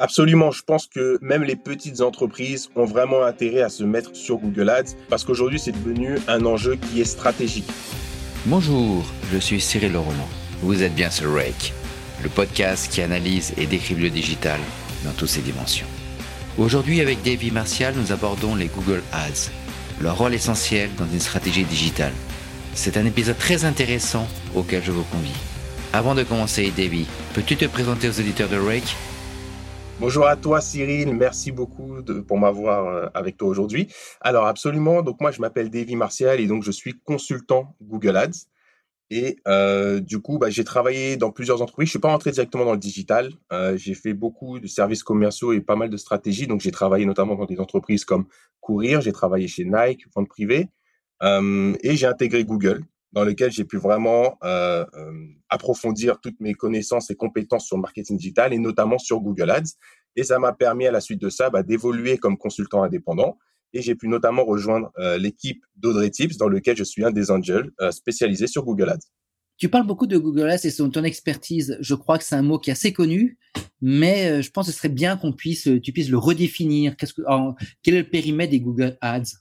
Absolument, je pense que même les petites entreprises ont vraiment intérêt à se mettre sur Google Ads parce qu'aujourd'hui c'est devenu un enjeu qui est stratégique. Bonjour, je suis Cyril Roland. Vous êtes bien sur Rake, le podcast qui analyse et décrypte le digital dans toutes ses dimensions. Aujourd'hui avec Davy Martial, nous abordons les Google Ads, leur rôle essentiel dans une stratégie digitale. C'est un épisode très intéressant auquel je vous convie. Avant de commencer, Davy, peux-tu te présenter aux auditeurs de Rake Bonjour à toi Cyril, merci beaucoup pour m'avoir euh, avec toi aujourd'hui. Alors absolument, donc moi je m'appelle Davy Martial et donc je suis consultant Google Ads. Et euh, du coup, bah, j'ai travaillé dans plusieurs entreprises. Je suis pas rentré directement dans le digital. Euh, j'ai fait beaucoup de services commerciaux et pas mal de stratégies. Donc j'ai travaillé notamment dans des entreprises comme Courir, j'ai travaillé chez Nike, vente privée, et j'ai intégré Google dans lequel j'ai pu vraiment euh, euh, approfondir toutes mes connaissances et compétences sur le marketing digital et notamment sur Google Ads. Et ça m'a permis à la suite de ça bah, d'évoluer comme consultant indépendant. Et j'ai pu notamment rejoindre euh, l'équipe d'Audrey Tips dans lequel je suis un des angels spécialisés sur Google Ads. Tu parles beaucoup de Google Ads et de ton expertise. Je crois que c'est un mot qui est assez connu, mais je pense que ce serait bien qu'on puisse, tu puisses le redéfinir. Quel est le périmètre des Google Ads?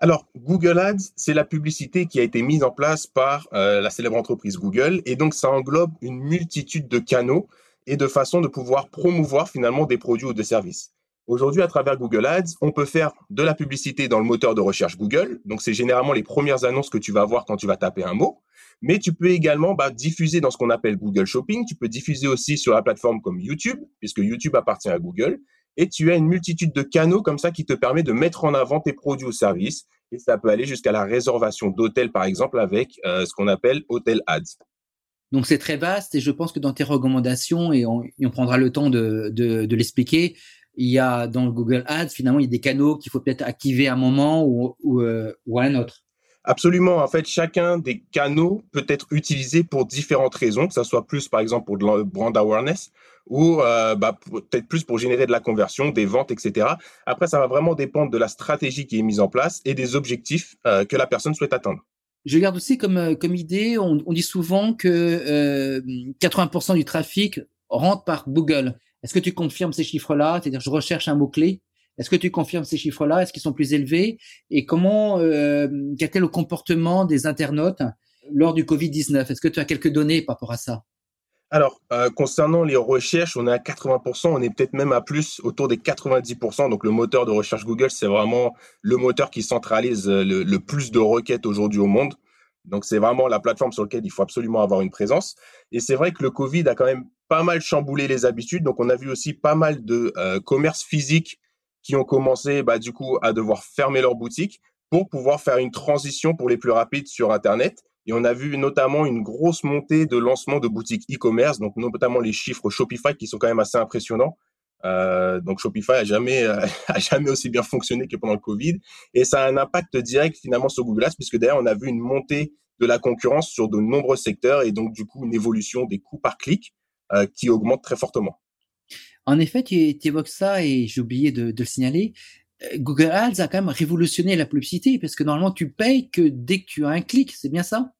Alors, Google Ads, c'est la publicité qui a été mise en place par euh, la célèbre entreprise Google. Et donc, ça englobe une multitude de canaux et de façons de pouvoir promouvoir finalement des produits ou des services. Aujourd'hui, à travers Google Ads, on peut faire de la publicité dans le moteur de recherche Google. Donc, c'est généralement les premières annonces que tu vas voir quand tu vas taper un mot. Mais tu peux également bah, diffuser dans ce qu'on appelle Google Shopping. Tu peux diffuser aussi sur la plateforme comme YouTube, puisque YouTube appartient à Google et tu as une multitude de canaux comme ça qui te permet de mettre en avant tes produits ou services. Et ça peut aller jusqu'à la réservation d'hôtels, par exemple, avec euh, ce qu'on appelle Hotel Ads. Donc c'est très vaste et je pense que dans tes recommandations, et on, prendra le temps de, l'expliquer, il y a dans le Google Ads, finalement, il y a des canaux qu'il faut peut-être activer à un moment ou, euh, ou à un autre. Absolument. En fait, chacun des canaux peut être utilisé pour différentes raisons, que ce soit plus, par exemple, pour le brand awareness ou euh, bah, peut-être plus pour générer de la conversion, des ventes, etc. Après, ça va vraiment dépendre de la stratégie qui est mise en place et des objectifs euh, que la personne souhaite atteindre. Je garde aussi comme, euh, idée, on, on dit souvent que 80% du trafic rentre par Google. Est-ce que tu confirmes ces chiffres-là? C'est-à-dire, je recherche un mot-clé est-ce que tu confirmes ces chiffres-là? Est-ce qu'ils sont plus élevés? Et comment, euh, quel est le comportement des internautes lors du Covid-19 Est-ce que tu as quelques données par rapport à ça? Alors, euh, concernant les recherches, on est à 80%, on est peut-être même à plus, autour des 90%. Donc, le moteur de recherche Google, c'est vraiment le moteur qui centralise euh, le, plus de requêtes aujourd'hui au monde. Donc, c'est vraiment la plateforme sur laquelle il faut absolument avoir une présence. Et c'est vrai que le Covid a quand même pas mal chamboulé les habitudes. Donc, on a vu aussi pas mal de euh, commerces physiques qui ont commencé bah, du coup à devoir fermer leur boutique pour pouvoir faire une transition pour les plus rapides sur Internet. Et on a vu notamment une grosse montée de lancement de boutiques e-commerce, donc notamment les chiffres Shopify qui sont quand même assez impressionnants. Euh, donc Shopify a jamais euh, a jamais aussi bien fonctionné que pendant le Covid et ça a un impact direct finalement sur Google Ads puisque d'ailleurs on a vu une montée de la concurrence sur de nombreux secteurs et donc du coup une évolution des coûts par clic euh, qui augmente très fortement. En effet, tu, évoques ça et j'ai oublié de, le signaler. Euh, Google Ads a quand même révolutionné la publicité parce que normalement tu payes que dès que tu as un clic, c'est bien ça?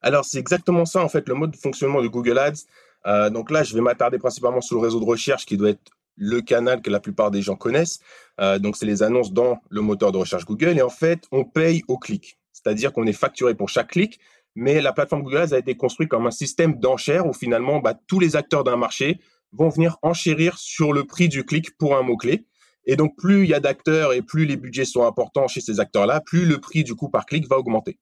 Alors c'est exactement ça en fait le mode de fonctionnement de Google Ads. Euh, donc là, je vais m'attarder principalement sur le réseau de recherche qui doit être le canal que la plupart des gens connaissent. Euh, donc c'est les annonces dans le moteur de recherche Google et en fait on paye au clic, c'est-à-dire qu'on est facturé pour chaque clic. Mais la plateforme Google Ads a été construite comme un système d'enchères où finalement bah, tous les acteurs d'un marché vont venir enchérir sur le prix du clic pour un mot-clé. Et donc, plus il y a d'acteurs et plus les budgets sont importants chez ces acteurs-là, plus le prix du coup par clic va augmenter.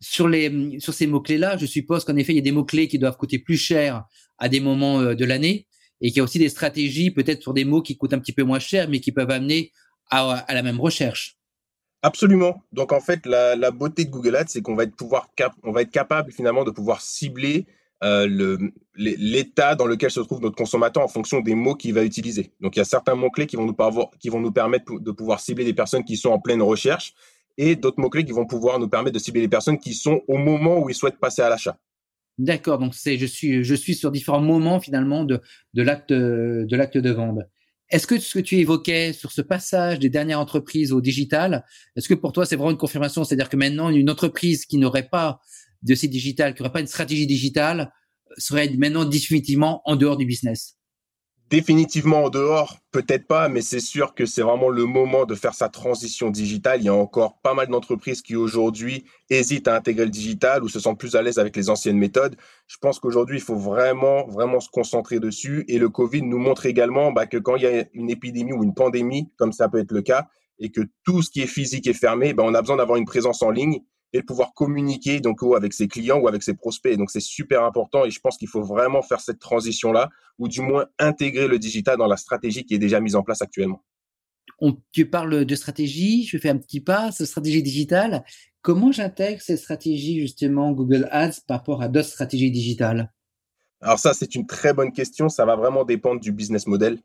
Sur, les, sur ces mots-clés-là, je suppose qu'en effet, il y a des mots-clés qui doivent coûter plus cher à des moments euh, de l'année et qu'il y a aussi des stratégies peut-être sur des mots qui coûtent un petit peu moins cher, mais qui peuvent amener à, la même recherche. Absolument. Donc en fait, la, beauté de Google Ads, c'est qu'on va être pouvoir on va être capable finalement de pouvoir cibler euh, l'état dans lequel se trouve notre consommateur en fonction des mots qu'il va utiliser. Donc, il y a certains mots-clés qui, vont nous permettre de pouvoir cibler des personnes qui sont en pleine recherche et d'autres mots-clés qui vont pouvoir nous permettre de cibler les personnes qui sont au moment où ils souhaitent passer à l'achat. D'accord, donc c'est je suis je suis sur différents moments finalement de de l'acte de l'acte de vente. Est-ce que ce que tu évoquais sur ce passage des dernières entreprises au digital, est-ce que pour toi c'est vraiment une confirmation, c'est-à-dire que maintenant une entreprise qui n'aurait pas de site digital, qui n'aurait pas une stratégie digitale, serait maintenant définitivement en dehors du business Définitivement en dehors, peut-être pas, mais c'est sûr que c'est vraiment le moment de faire sa transition digitale. Il y a encore pas mal d'entreprises qui aujourd'hui hésitent à intégrer le digital ou se sentent plus à l'aise avec les anciennes méthodes. Je pense qu'aujourd'hui, il faut vraiment, vraiment se concentrer dessus. Et le Covid nous montre également bah, que quand il y a une épidémie ou une pandémie, comme ça peut être le cas, et que tout ce qui est physique est fermé, bah, on a besoin d'avoir une présence en ligne et de pouvoir communiquer donc avec ses clients ou avec ses prospects. Donc c'est super important et je pense qu'il faut vraiment faire cette transition là ou du moins intégrer le digital dans la stratégie qui est déjà mise en place actuellement. On, tu parles de stratégie, je fais un petit pas, cette stratégie digitale. Comment j'intègre cette stratégie justement Google Ads par rapport à d'autres stratégies digitales? Alors ça, c'est une très bonne question. Ça va vraiment dépendre du business model.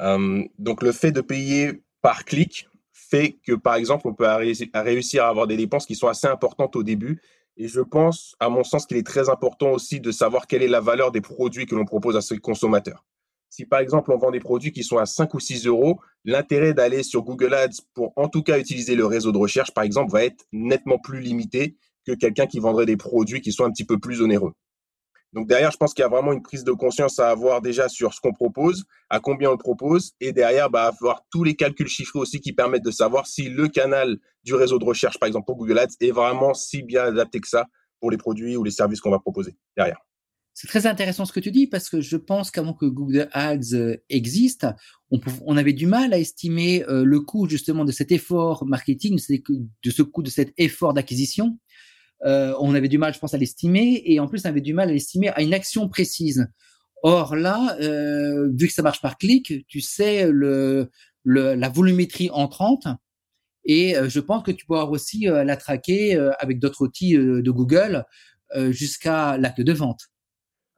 Euh, donc le fait de payer par clic, fait que, par exemple, on peut réussir à avoir des dépenses qui sont assez importantes au début. Et je pense, à mon sens, qu'il est très important aussi de savoir quelle est la valeur des produits que l'on propose à ces consommateurs. Si par exemple on vend des produits qui sont à 5 ou 6 euros, l'intérêt d'aller sur Google Ads pour en tout cas utiliser le réseau de recherche, par exemple, va être nettement plus limité que quelqu'un qui vendrait des produits qui sont un petit peu plus onéreux. Donc derrière, je pense qu'il y a vraiment une prise de conscience à avoir déjà sur ce qu'on propose, à combien on le propose, et derrière, bah, avoir tous les calculs chiffrés aussi qui permettent de savoir si le canal du réseau de recherche, par exemple pour Google Ads, est vraiment si bien adapté que ça pour les produits ou les services qu'on va proposer derrière. C'est très intéressant ce que tu dis parce que je pense qu'avant que Google Ads euh, existe, on, avait du mal à estimer euh, le coût justement de cet effort marketing, de ce coût de cet effort d'acquisition. Euh, on avait du mal, je pense, à l'estimer, et en plus, on avait du mal à l'estimer à une action précise. Or là, euh, vu que ça marche par clic, tu sais la volumétrie entrante, et euh, je pense que tu pourras aussi la traquer avec d'autres outils de Google jusqu'à l'acte de vente.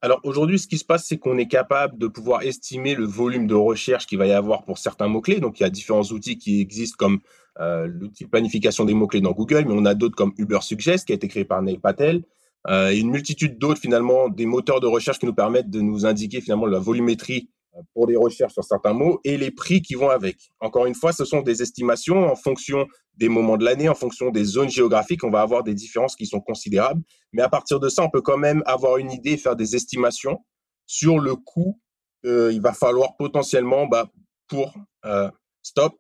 Alors aujourd'hui, ce qui se passe, c'est qu'on est capable de pouvoir estimer le volume de recherche qu'il va y avoir pour certains mots-clés. Donc il y a différents outils qui existent comme euh, l'outil de planification des mots-clés dans Google, mais on a d'autres comme Uber Suggest qui a été créé par Neil Patel. Euh, et une multitude d'autres finalement, des moteurs de recherche qui nous permettent de nous indiquer finalement la volumétrie pour les recherches sur certains mots et les prix qui vont avec. Encore une fois, ce sont des estimations en fonction des moments de l'année, en fonction des zones géographiques, on va avoir des différences qui sont considérables. Mais à partir de ça, on peut quand même avoir une idée, faire des estimations sur le coût qu'il va falloir potentiellement bah, pour stop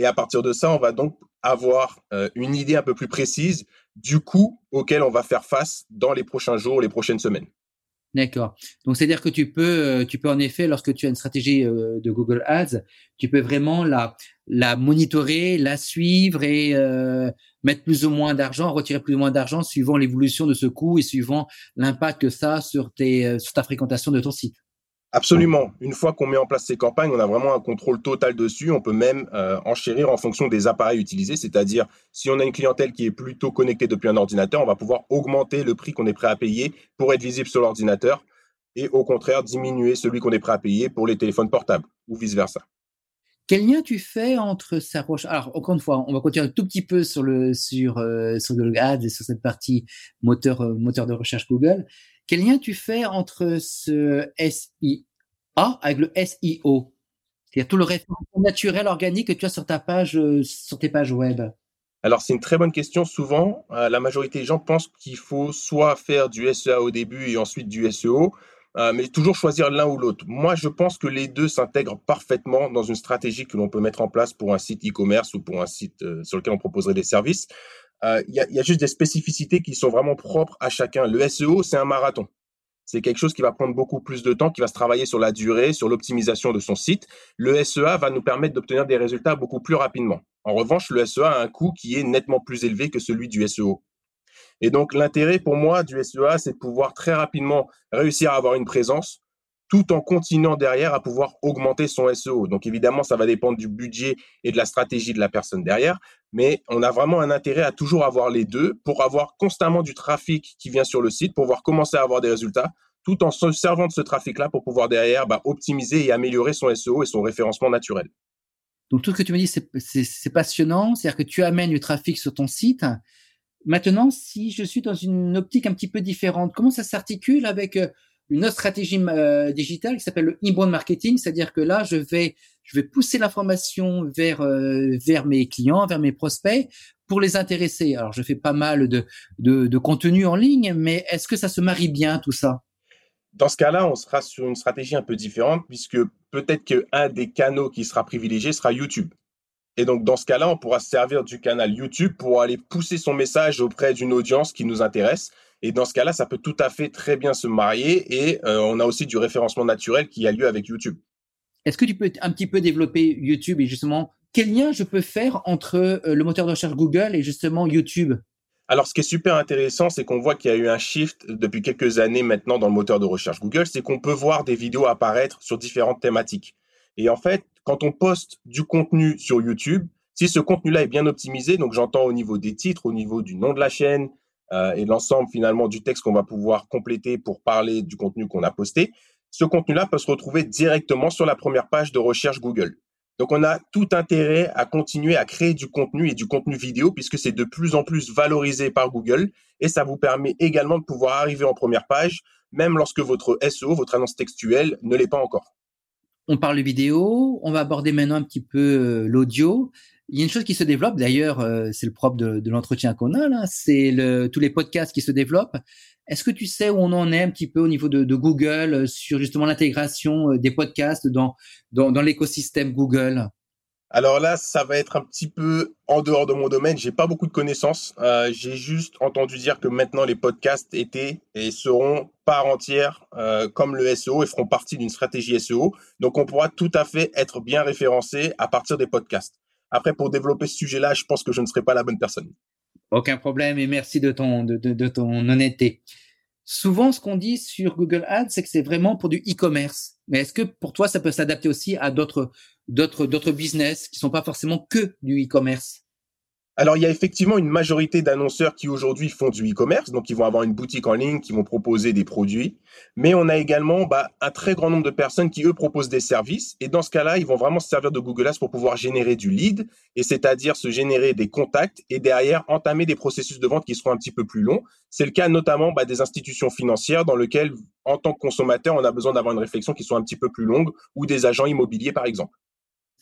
et à partir de ça, on va donc avoir euh, une idée un peu plus précise du coût auquel on va faire face dans les prochains jours, les prochaines semaines. D'accord. Donc c'est-à-dire que tu peux, euh, tu peux en effet, lorsque tu as une stratégie euh, de Google Ads, tu peux vraiment la, la monitorer, la suivre et mettre plus ou moins d'argent, retirer plus ou moins d'argent suivant l'évolution de ce coût et suivant l'impact que ça a sur, tes, sur ta fréquentation de ton site. Absolument. Une fois qu'on met en place ces campagnes, on a vraiment un contrôle total dessus. On peut même euh, enchérir en fonction des appareils utilisés, c'est-à-dire si on a une clientèle qui est plutôt connectée depuis un ordinateur, on va pouvoir augmenter le prix qu'on est prêt à payer pour être visible sur l'ordinateur et au contraire diminuer celui qu'on est prêt à payer pour les téléphones portables ou vice-versa. Quel lien tu fais entre sa recherche Alors, encore une fois, on va continuer un tout petit peu sur le sur euh, sur Google Ads et sur cette partie moteur euh, moteur de recherche Google. Quel lien tu fais entre ce SIA avec le SIO C'est-à-dire tout le référencement naturel, organique que tu as sur ta page, euh, sur tes pages web? Alors, c'est une très bonne question. Souvent, euh, la majorité des gens pensent qu'il faut soit faire du SEA au début et ensuite du SEO, euh, mais toujours choisir l'un ou l'autre. Moi, je pense que les deux s'intègrent parfaitement dans une stratégie que l'on peut mettre en place pour un site e-commerce ou pour un site sur lequel on proposerait des services. Euh, il y, a, juste des spécificités qui sont vraiment propres à chacun. Le SEO, c'est un marathon. C'est quelque chose qui va prendre beaucoup plus de temps, qui va se travailler sur la durée, sur l'optimisation de son site. Le SEA va nous permettre d'obtenir des résultats beaucoup plus rapidement. En revanche, le SEA a un coût qui est nettement plus élevé que celui du SEO. Et donc, l'intérêt pour moi du SEA, c'est de pouvoir très rapidement réussir à avoir une présence, tout en continuant derrière à pouvoir augmenter son SEO. Donc évidemment, ça va dépendre du budget et de la stratégie de la personne derrière, mais on a vraiment un intérêt à toujours avoir les deux pour avoir constamment du trafic qui vient sur le site, pour pouvoir commencer à avoir des résultats, tout en se servant de ce trafic-là pour pouvoir derrière bah, optimiser et améliorer son SEO et son référencement naturel. Donc tout ce que tu me dis, c'est passionnant, c'est-à-dire que tu amènes du trafic sur ton site. Maintenant, si je suis dans une optique un petit peu différente, comment ça s'articule avec euh, une autre stratégie euh, digitale qui s'appelle le inbound marketing, c'est-à-dire que là, je vais, je vais pousser l'information vers, euh, vers mes clients, vers mes prospects pour les intéresser. Alors, je fais pas mal de, de, de contenu en ligne, mais est-ce que ça se marie bien tout ça? Dans ce cas-là, on sera sur une stratégie un peu différente puisque peut-être qu'un des canaux qui sera privilégié sera YouTube. Et donc, dans ce cas-là, on pourra se servir du canal YouTube pour aller pousser son message auprès d'une audience qui nous intéresse. Et dans ce cas-là, ça peut tout à fait très bien se marier. Et euh, on a aussi du référencement naturel qui a lieu avec YouTube. Est-ce que tu peux un petit peu développer YouTube et justement, quel lien je peux faire entre euh, le moteur de recherche Google et justement YouTube? Alors, ce qui est super intéressant, c'est qu'on voit qu'il y a eu un shift depuis quelques années maintenant dans le moteur de recherche Google, c'est qu'on peut voir des vidéos apparaître sur différentes thématiques. Et en fait, quand on poste du contenu sur YouTube, si ce contenu-là est bien optimisé, donc j'entends au niveau des titres, au niveau du nom de la chaîne euh, et l'ensemble finalement du texte qu'on va pouvoir compléter pour parler du contenu qu'on a posté, ce contenu-là peut se retrouver directement sur la première page de recherche Google. Donc, on a tout intérêt à continuer à créer du contenu et du contenu vidéo puisque c'est de plus en plus valorisé par Google et ça vous permet également de pouvoir arriver en première page, même lorsque votre SEO, votre annonce textuelle, ne l'est pas encore. On parle vidéo, on va aborder maintenant un petit peu euh, l'audio. Il y a une chose qui se développe, d'ailleurs, euh, c'est le propre de, l'entretien qu'on a c'est tous les podcasts qui se développent. Est-ce que tu sais où on en est un petit peu au niveau de, Google euh, sur justement l'intégration euh, des podcasts dans, l'écosystème Google? Alors là, ça va être un petit peu en dehors de mon domaine. J'ai pas beaucoup de connaissances. J'ai juste entendu dire que maintenant les podcasts étaient et seront part entière comme le SEO et feront partie d'une stratégie SEO. Donc on pourra tout à fait être bien référencé à partir des podcasts. Après, pour développer ce sujet-là, je pense que je ne serai pas la bonne personne. Aucun problème et merci de ton, de, ton honnêteté. Souvent, ce qu'on dit sur Google Ads, c'est que c'est vraiment pour du e-commerce. Mais est-ce que pour toi, ça peut s'adapter aussi à d'autres, d'autres, d'autres business qui sont pas forcément que du e-commerce? Alors, il y a effectivement une majorité d'annonceurs qui aujourd'hui font du e-commerce, donc ils vont avoir une boutique en ligne, qui vont proposer des produits. Mais on a également bah, un très grand nombre de personnes qui, eux, proposent des services. Et dans ce cas-là, ils vont vraiment se servir de Google Ads pour pouvoir générer du lead, et c'est-à-dire se générer des contacts et derrière entamer des processus de vente qui seront un petit peu plus longs. C'est le cas notamment bah, des institutions financières dans lesquelles, en tant que consommateur, on a besoin d'avoir une réflexion qui soit un petit peu plus longue, ou des agents immobiliers, par exemple.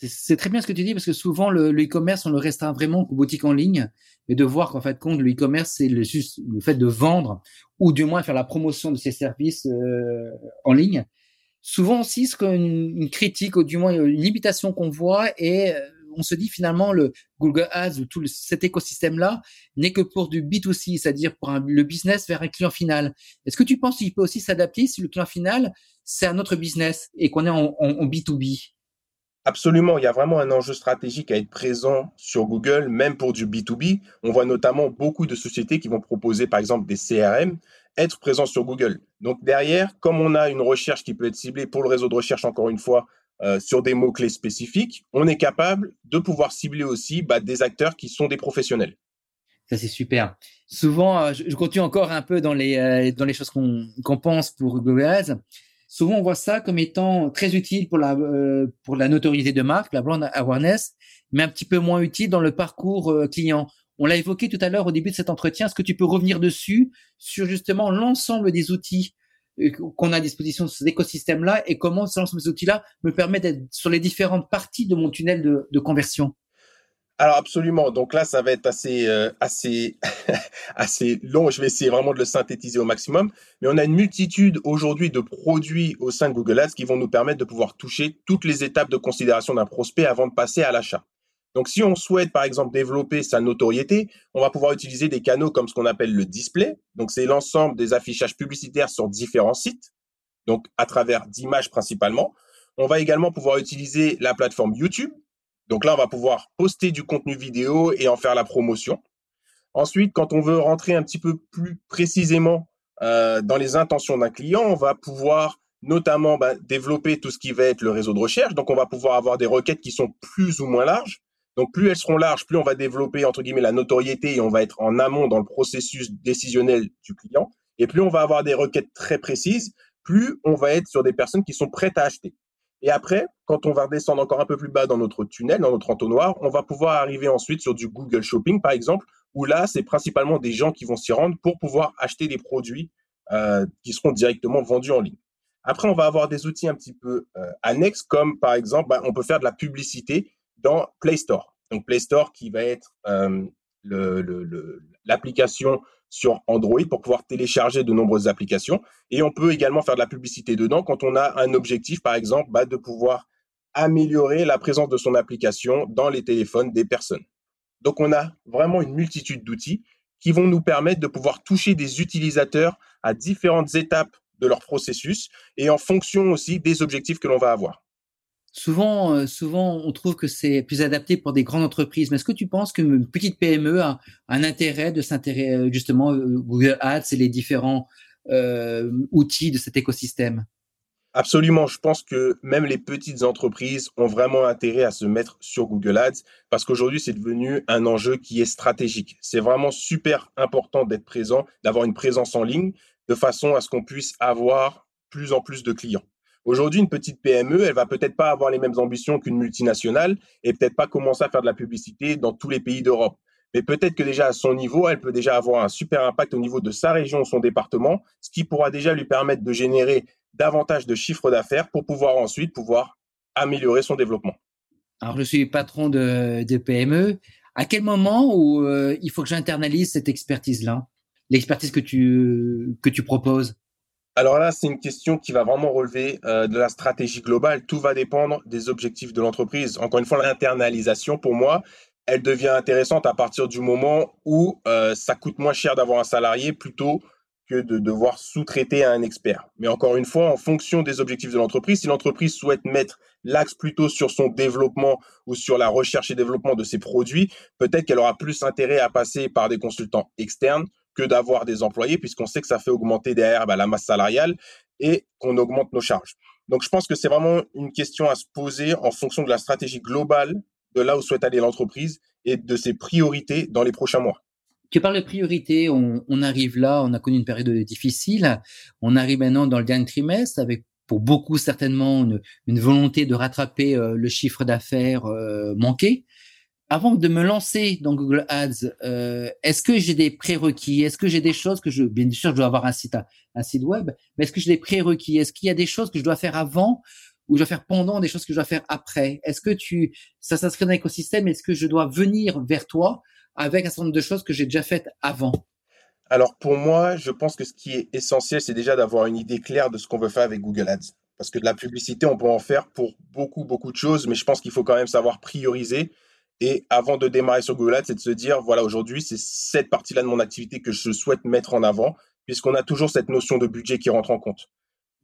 C'est très bien ce que tu dis parce que souvent le e-commerce on le restreint vraiment aux boutiques en ligne, mais de voir qu'en fait compte le e-commerce c'est le, juste le fait de vendre ou du moins faire la promotion de ses services euh, en ligne. Souvent aussi ce qu'une une critique ou du moins une limitation qu'on voit et euh, on se dit finalement le Google Ads ou tout cet écosystème là n'est que pour du B2C, c'est-à-dire pour le business vers un client final. Est-ce que tu penses qu'il peut aussi s'adapter si le client final c'est un autre business et qu'on est en B2B? Absolument, il y a vraiment un enjeu stratégique à être présent sur Google, même pour du B2B. On voit notamment beaucoup de sociétés qui vont proposer, par exemple, des CRM, être présents sur Google. Donc derrière, comme on a une recherche qui peut être ciblée pour le réseau de recherche, encore une fois, euh, sur des mots-clés spécifiques, on est capable de pouvoir cibler aussi bah, des acteurs qui sont des professionnels. Ça, c'est super. Souvent, euh, je, continue encore un peu dans les, euh, choses qu'on pense pour Google Ads. Souvent, on voit ça comme étant très utile pour la, euh, pour la notoriété de marque, la brand awareness, mais un petit peu moins utile dans le parcours euh, client. On l'a évoqué tout à l'heure au début de cet entretien. Est-ce que tu peux revenir dessus sur justement l'ensemble des outils euh, qu'on a à disposition de cet écosystème-là et comment l'ensemble ces outils-là me permet d'être sur les différentes parties de mon tunnel de, de conversion? Alors absolument. Donc là, ça va être assez, euh, assez, assez long. Je vais essayer vraiment de le synthétiser au maximum. Mais on a une multitude aujourd'hui de produits au sein de Google Ads qui vont nous permettre de pouvoir toucher toutes les étapes de considération d'un prospect avant de passer à l'achat. Donc si on souhaite par exemple développer sa notoriété, on va pouvoir utiliser des canaux comme ce qu'on appelle le display. Donc c'est l'ensemble des affichages publicitaires sur différents sites, donc à travers d'images principalement. On va également pouvoir utiliser la plateforme YouTube donc là, on va pouvoir poster du contenu vidéo et en faire la promotion. Ensuite, quand on veut rentrer un petit peu plus précisément euh, dans les intentions d'un client, on va pouvoir notamment bah, développer tout ce qui va être le réseau de recherche. Donc, on va pouvoir avoir des requêtes qui sont plus ou moins larges. Donc, plus elles seront larges, plus on va développer, entre guillemets, la notoriété et on va être en amont dans le processus décisionnel du client. Et plus on va avoir des requêtes très précises, plus on va être sur des personnes qui sont prêtes à acheter. Et après, quand on va redescendre encore un peu plus bas dans notre tunnel, dans notre entonnoir, on va pouvoir arriver ensuite sur du Google Shopping, par exemple, où là, c'est principalement des gens qui vont s'y rendre pour pouvoir acheter des produits euh, qui seront directement vendus en ligne. Après, on va avoir des outils un petit peu euh, annexes, comme par exemple, bah, on peut faire de la publicité dans Play Store. Donc Play Store qui va être euh, l'application sur Android pour pouvoir télécharger de nombreuses applications. Et on peut également faire de la publicité dedans quand on a un objectif, par exemple, bah, de pouvoir améliorer la présence de son application dans les téléphones des personnes. Donc on a vraiment une multitude d'outils qui vont nous permettre de pouvoir toucher des utilisateurs à différentes étapes de leur processus et en fonction aussi des objectifs que l'on va avoir. Souvent, euh, souvent, on trouve que c'est plus adapté pour des grandes entreprises. Mais est-ce que tu penses qu'une petite PME a un intérêt de s'intéresser euh, justement euh, Google Ads et les différents outils de cet écosystème? Absolument. Je pense que même les petites entreprises ont vraiment intérêt à se mettre sur Google Ads parce qu'aujourd'hui, c'est devenu un enjeu qui est stratégique. C'est vraiment super important d'être présent, d'avoir une présence en ligne de façon à ce qu'on puisse avoir plus en plus de clients. Aujourd'hui, une petite PME, elle va peut-être pas avoir les mêmes ambitions qu'une multinationale et peut-être pas commencer à faire de la publicité dans tous les pays d'Europe. Mais peut-être que déjà à son niveau, elle peut déjà avoir un super impact au niveau de sa région, son département, ce qui pourra déjà lui permettre de générer davantage de chiffres d'affaires pour pouvoir ensuite pouvoir améliorer son développement. Alors, je suis patron de, PME. À quel moment où euh, il faut que j'internalise cette expertise-là, l'expertise que tu, que tu proposes? Alors là, c'est une question qui va vraiment relever euh, de la stratégie globale. Tout va dépendre des objectifs de l'entreprise. Encore une fois, l'internalisation, pour moi, elle devient intéressante à partir du moment où euh, ça coûte moins cher d'avoir un salarié plutôt que de devoir sous-traiter à un expert. Mais encore une fois, en fonction des objectifs de l'entreprise, si l'entreprise souhaite mettre l'axe plutôt sur son développement ou sur la recherche et développement de ses produits, peut-être qu'elle aura plus intérêt à passer par des consultants externes que d'avoir des employés, puisqu'on sait que ça fait augmenter derrière bah, la masse salariale et qu'on augmente nos charges. Donc, je pense que c'est vraiment une question à se poser en fonction de la stratégie globale de là où souhaite aller l'entreprise et de ses priorités dans les prochains mois. Tu parles de priorités, on, arrive là, on a connu une période difficile, on arrive maintenant dans le dernier trimestre avec pour beaucoup certainement une, volonté de rattraper euh, le chiffre d'affaires euh, manqué avant de me lancer dans Google Ads, euh, est-ce que j'ai des prérequis? Est-ce que j'ai des choses que je, bien sûr, je dois avoir un site, web, mais est-ce que j'ai des prérequis? Est-ce qu'il y a des choses que je dois faire avant ou je dois faire pendant, des choses que je dois faire après? Est-ce que tu, ça s'inscrit dans l'écosystème Est-ce que je dois venir vers toi avec un certain nombre de choses que j'ai déjà faites avant? Alors pour moi, je pense que ce qui est essentiel, c'est déjà d'avoir une idée claire de ce qu'on veut faire avec Google Ads. Parce que de la publicité, on peut en faire pour beaucoup, beaucoup de choses, mais je pense qu'il faut quand même savoir prioriser et avant de démarrer sur Google Ads, c'est de se dire, voilà, aujourd'hui, c'est cette partie-là de mon activité que je souhaite mettre en avant, puisqu'on a toujours cette notion de budget qui rentre en compte.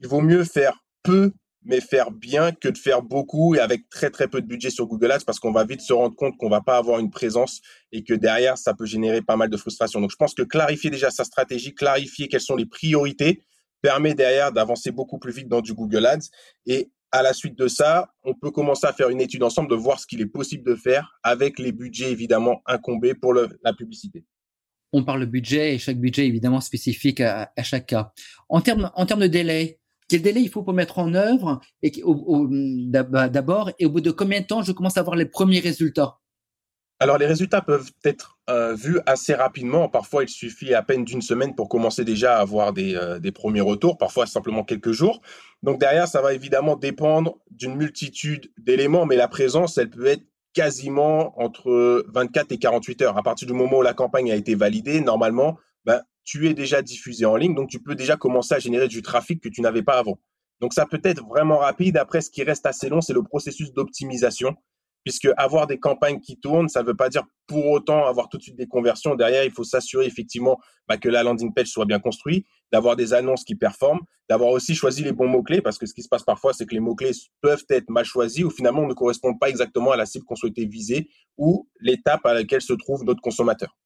Il vaut mieux faire peu, mais faire bien que de faire beaucoup et avec très, très peu de budget sur Google Ads, parce qu'on va vite se rendre compte qu'on va pas avoir une présence et que derrière, ça peut générer pas mal de frustration. Donc, je pense que clarifier déjà sa stratégie, clarifier quelles sont les priorités, permet derrière d'avancer beaucoup plus vite dans du Google Ads et à la suite de ça, on peut commencer à faire une étude ensemble de voir ce qu'il est possible de faire avec les budgets évidemment incombés pour la publicité. On parle de budget et chaque budget évidemment spécifique à, chaque cas. En termes, en termes de délai, quel délai il faut pour mettre en œuvre et d'abord et au bout de combien de temps je commence à avoir les premiers résultats? Alors, les résultats peuvent être euh, vus assez rapidement. Parfois, il suffit à peine d'une semaine pour commencer déjà à avoir des, euh, des, premiers retours, parfois simplement quelques jours. Donc, derrière, ça va évidemment dépendre d'une multitude d'éléments, mais la présence, elle peut être quasiment entre 24 et 48 heures. À partir du moment où la campagne a été validée, normalement, ben, tu es déjà diffusé en ligne, donc tu peux déjà commencer à générer du trafic que tu n'avais pas avant. Donc, ça peut être vraiment rapide. Après, ce qui reste assez long, c'est le processus d'optimisation puisque avoir des campagnes qui tournent, ça ne veut pas dire pour autant avoir tout de suite des conversions. Derrière, il faut s'assurer effectivement bah, que la landing page soit bien construite, d'avoir des annonces qui performent, d'avoir aussi choisi les bons mots-clés, parce que ce qui se passe parfois, c'est que les mots-clés peuvent être mal choisis ou finalement ne correspondent pas exactement à la cible qu'on souhaitait viser ou l'étape à laquelle se trouve notre consommateur.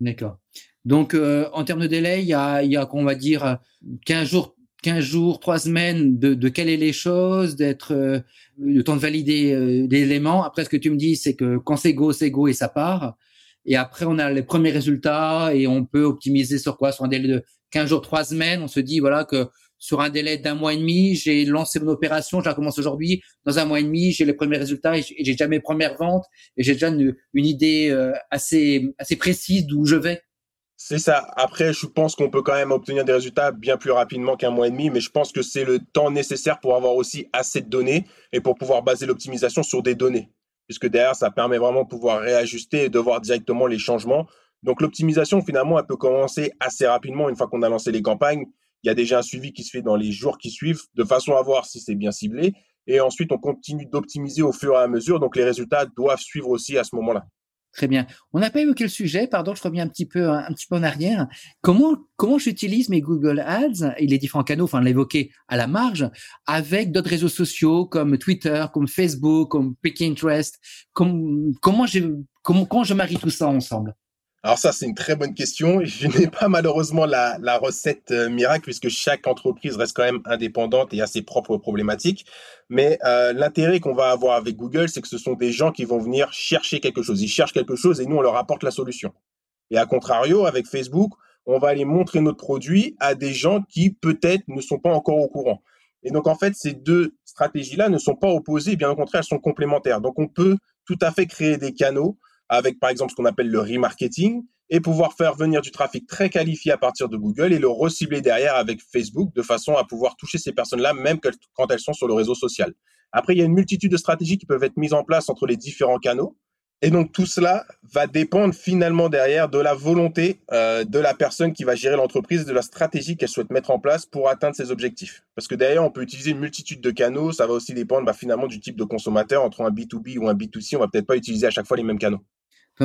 D'accord. Donc, euh, en termes de délai, il y a, il y a on va dire, 15 jours 15 jours, 3 semaines de, de caler les choses, d'être euh, le temps de valider euh, éléments. Après, ce que tu me dis, c'est que quand c'est go, c'est go et ça part. Et après, on a les premiers résultats et on peut optimiser sur quoi? Sur un délai de 15 jours, 3 semaines. On se dit, voilà, que sur un délai d'un mois et demi, j'ai lancé mon opération, je la commence aujourd'hui. Dans un mois et demi, j'ai les premiers résultats et j'ai déjà mes premières ventes et j'ai déjà une, une idée euh, assez, assez précise d'où je vais. C'est ça. Après, je pense qu'on peut quand même obtenir des résultats bien plus rapidement qu'un mois et demi, mais je pense que c'est le temps nécessaire pour avoir aussi assez de données et pour pouvoir baser l'optimisation sur des données. Puisque derrière, ça permet vraiment de pouvoir réajuster et de voir directement les changements. Donc l'optimisation, finalement, elle peut commencer assez rapidement une fois qu'on a lancé les campagnes. Il y a déjà un suivi qui se fait dans les jours qui suivent de façon à voir si c'est bien ciblé. Et ensuite, on continue d'optimiser au fur et à mesure. Donc les résultats doivent suivre aussi à ce moment-là. Très bien. On n'a pas évoqué le sujet, pardon, je reviens un petit peu un, petit peu en arrière. Comment comment j'utilise mes Google Ads et les différents canaux, enfin l'évoquer à la marge, avec d'autres réseaux sociaux comme Twitter, comme Facebook, comme Pinterest? Comme, comment comment comment je marie tout ça ensemble? Alors ça, c'est une très bonne question. Je n'ai pas malheureusement la, recette euh, miracle puisque chaque entreprise reste quand même indépendante et a ses propres problématiques. Mais euh, l'intérêt qu'on va avoir avec Google, c'est que ce sont des gens qui vont venir chercher quelque chose. Ils cherchent quelque chose et nous, on leur apporte la solution. Et à contrario, avec Facebook, on va aller montrer notre produit à des gens qui peut-être ne sont pas encore au courant. Et donc, en fait, ces deux stratégies-là ne sont pas opposées, bien au contraire, elles sont complémentaires. Donc, on peut tout à fait créer des canaux avec par exemple ce qu'on appelle le remarketing et pouvoir faire venir du trafic très qualifié à partir de Google et le recibler derrière avec Facebook de façon à pouvoir toucher ces personnes-là même quand elles sont sur le réseau social. Après, il y a une multitude de stratégies qui peuvent être mises en place entre les différents canaux. Et donc tout cela va dépendre finalement derrière de la volonté euh, de la personne qui va gérer l'entreprise, de la stratégie qu'elle souhaite mettre en place pour atteindre ses objectifs. Parce que derrière, on peut utiliser une multitude de canaux, ça va aussi dépendre bah, finalement du type de consommateur, entre un B2B ou un B2C, on va peut-être pas utiliser à chaque fois les mêmes canaux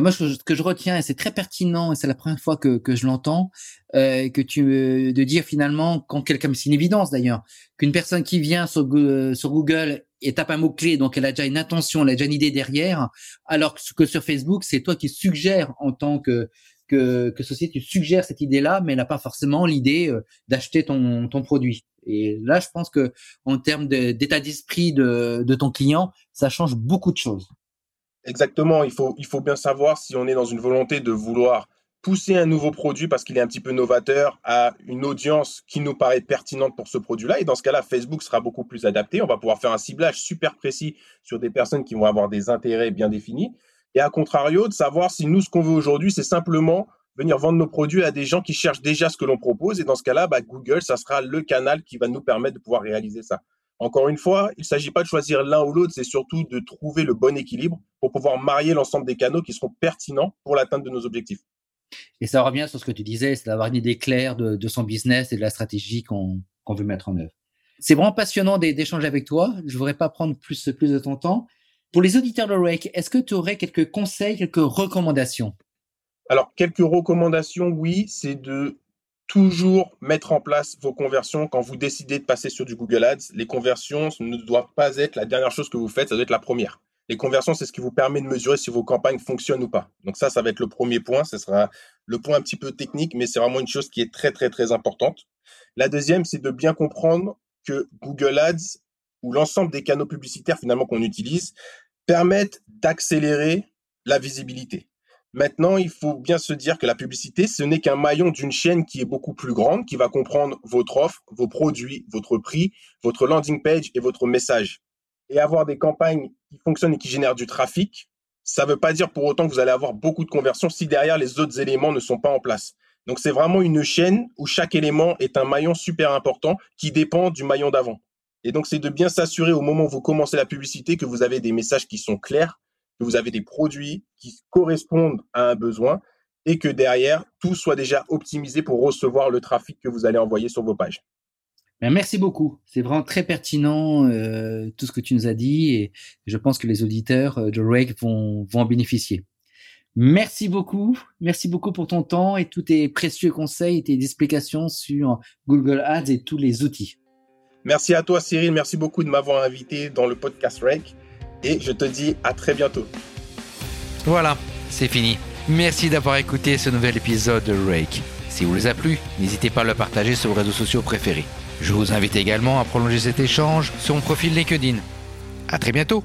moi, ce que je retiens, et c'est très pertinent, et c'est la première fois que, que je l'entends, euh, que tu de dire finalement, quand quelqu'un, c'est une évidence d'ailleurs, qu'une personne qui vient sur, sur Google et tape un mot clé, donc elle a déjà une intention, elle a déjà une idée derrière, alors que sur Facebook, c'est toi qui suggères en tant que que, que société, tu suggères cette idée-là, mais elle n'a pas forcément l'idée euh, d'acheter ton, ton produit. Et là, je pense que en termes d'état d'esprit de, de ton client, ça change beaucoup de choses. Exactement, il faut, il faut bien savoir si on est dans une volonté de vouloir pousser un nouveau produit parce qu'il est un petit peu novateur à une audience qui nous paraît pertinente pour ce produit-là. Et dans ce cas-là, Facebook sera beaucoup plus adapté. On va pouvoir faire un ciblage super précis sur des personnes qui vont avoir des intérêts bien définis. Et à contrario, de savoir si nous, ce qu'on veut aujourd'hui, c'est simplement venir vendre nos produits à des gens qui cherchent déjà ce que l'on propose. Et dans ce cas-là, bah, Google, ça sera le canal qui va nous permettre de pouvoir réaliser ça. Encore une fois, il ne s'agit pas de choisir l'un ou l'autre, c'est surtout de trouver le bon équilibre pour pouvoir marier l'ensemble des canaux qui seront pertinents pour l'atteinte de nos objectifs. Et ça revient sur ce que tu disais, c'est d'avoir une idée claire de, son business et de la stratégie qu'on veut mettre en œuvre. C'est vraiment passionnant d'échanger avec toi. Je ne voudrais pas prendre plus, plus de ton temps. Pour les auditeurs de Rake, est-ce que tu aurais quelques conseils, quelques recommandations? Alors, quelques recommandations, oui, c'est de toujours mettre en place vos conversions quand vous décidez de passer sur du Google Ads. Les conversions ne doivent pas être la dernière chose que vous faites, ça doit être la première. Les conversions, c'est ce qui vous permet de mesurer si vos campagnes fonctionnent ou pas. Donc ça, ça va être le premier point. Ce sera le point un petit peu technique, mais c'est vraiment une chose qui est très, très, très importante. La deuxième, c'est de bien comprendre que Google Ads ou l'ensemble des canaux publicitaires finalement qu'on utilise permettent d'accélérer la visibilité. Maintenant, il faut bien se dire que la publicité, ce n'est qu'un maillon d'une chaîne qui est beaucoup plus grande, qui va comprendre votre offre, vos produits, votre prix, votre landing page et votre message. Et avoir des campagnes qui fonctionnent et qui génèrent du trafic, ça ne veut pas dire pour autant que vous allez avoir beaucoup de conversions si derrière les autres éléments ne sont pas en place. Donc c'est vraiment une chaîne où chaque élément est un maillon super important qui dépend du maillon d'avant. Et donc c'est de bien s'assurer au moment où vous commencez la publicité que vous avez des messages qui sont clairs, que vous avez des produits qui correspondent à un besoin et que derrière, tout soit déjà optimisé pour recevoir le trafic que vous allez envoyer sur vos pages. Ben, merci beaucoup. C'est vraiment très pertinent euh, tout ce que tu nous as dit et je pense que les auditeurs euh, de Rake vont, vont en bénéficier. Merci beaucoup. Merci beaucoup pour ton temps et tous tes précieux conseils et tes explications sur Google Ads et tous les outils. Merci à toi Cyril. Merci beaucoup de m'avoir invité dans le podcast Rake et je te dis à très bientôt. Voilà, c'est fini. Merci d'avoir écouté ce nouvel épisode de Rake. Si vous vous a plu, n'hésitez pas à le partager sur vos réseaux sociaux préférés. Je vous invite également à prolonger cet échange sur mon profil LinkedIn. À très bientôt